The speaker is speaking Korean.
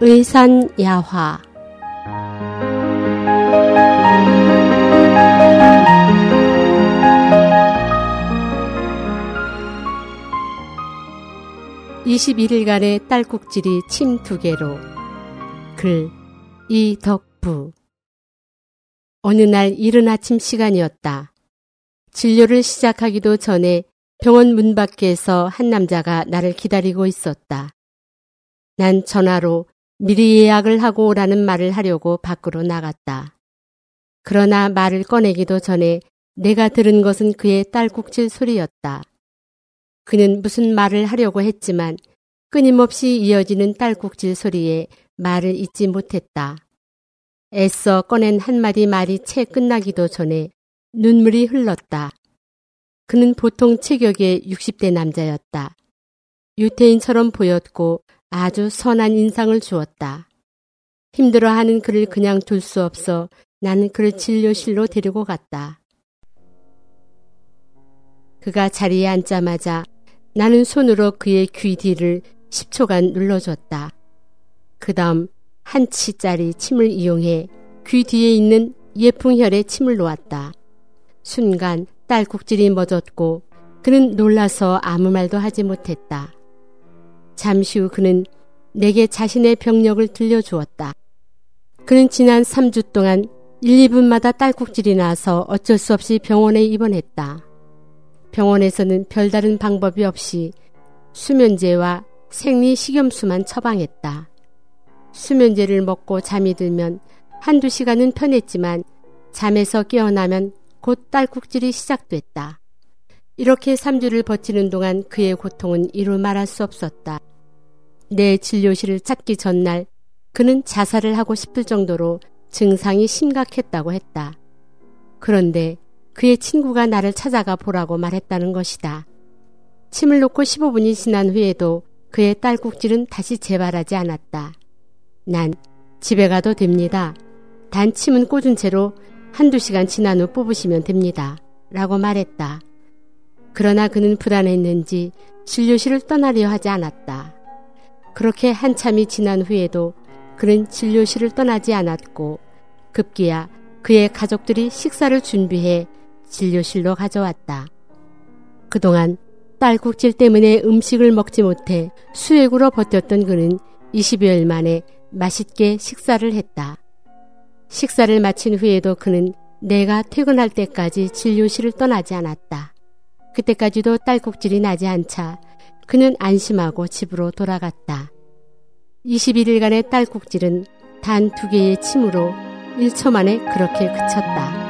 의산야화 (21일간의) 딸꾹질이 침 두 개로 글 이덕부 어느 날 이른 아침 시간이었다. 진료를 시작하기도 전에 병원 문 밖에서 한 남자가 나를 기다리고 있었다. 난 전화로 미리 예약을 하고 오라는 말을 하려고 밖으로 나갔다. 그러나 말을 꺼내기도 전에 내가 들은 것은 그의 딸꾹질 소리였다. 그는 무슨 말을 하려고 했지만 끊임없이 이어지는 딸꾹질 소리에 말을 잇지 못했다. 애써 꺼낸 한마디 말이 채 끝나기도 전에 눈물이 흘렀다. 그는 보통 체격의 60대 남자였다. 유태인처럼 보였고 아주 선한 인상을 주었다. 힘들어하는 그를 그냥 둘 수 없어 나는 그를 진료실로 데리고 갔다. 그가 자리에 앉자마자 나는 손으로 그의 귀 뒤를 10초간 눌러줬다. 그 다음 한 치짜리 침을 이용해 귀 뒤에 있는 예풍혈에 침을 놓았다. 순간 딸꾹질이 멎었고 그는 놀라서 아무 말도 하지 못했다. 잠시 후 그는 내게 자신의 병력을 들려주었다. 그는 지난 3주 동안 1, 2분마다 딸꾹질이 나서 어쩔 수 없이 병원에 입원했다. 병원에서는 별다른 방법이 없이 수면제와 생리 식염수만 처방했다. 수면제를 먹고 잠이 들면 한두 시간은 편했지만 잠에서 깨어나면 곧 딸꾹질이 시작됐다. 이렇게 3주를 버티는 동안 그의 고통은 이루 말할 수 없었다. 내 진료실을 찾기 전날 그는 자살을 하고 싶을 정도로 증상이 심각했다고 했다. 그런데 그의 친구가 나를 찾아가 보라고 말했다는 것이다. 침을 놓고 15분이 지난 후에도 그의 딸꾹질은 다시 재발하지 않았다. 난 집에 가도 됩니다. 단 침은 꽂은 채로 한두 시간 지난 후 뽑으시면 됩니다. 라고 말했다. 그러나 그는 불안했는지 진료실을 떠나려 하지 않았다. 그렇게 한참이 지난 후에도 그는 진료실을 떠나지 않았고 급기야 그의 가족들이 식사를 준비해 진료실로 가져왔다. 그동안 딸꾹질 때문에 음식을 먹지 못해 수액으로 버텼던 그는 20여일 만에 맛있게 식사를 했다. 식사를 마친 후에도 그는 내가 퇴근할 때까지 진료실을 떠나지 않았다. 그때까지도 딸꾹질이 나지 않자 그는 안심하고 집으로 돌아갔다. 21일간의 딸꾹질은 단 두 개의 침으로 1초 만에 그렇게 그쳤다.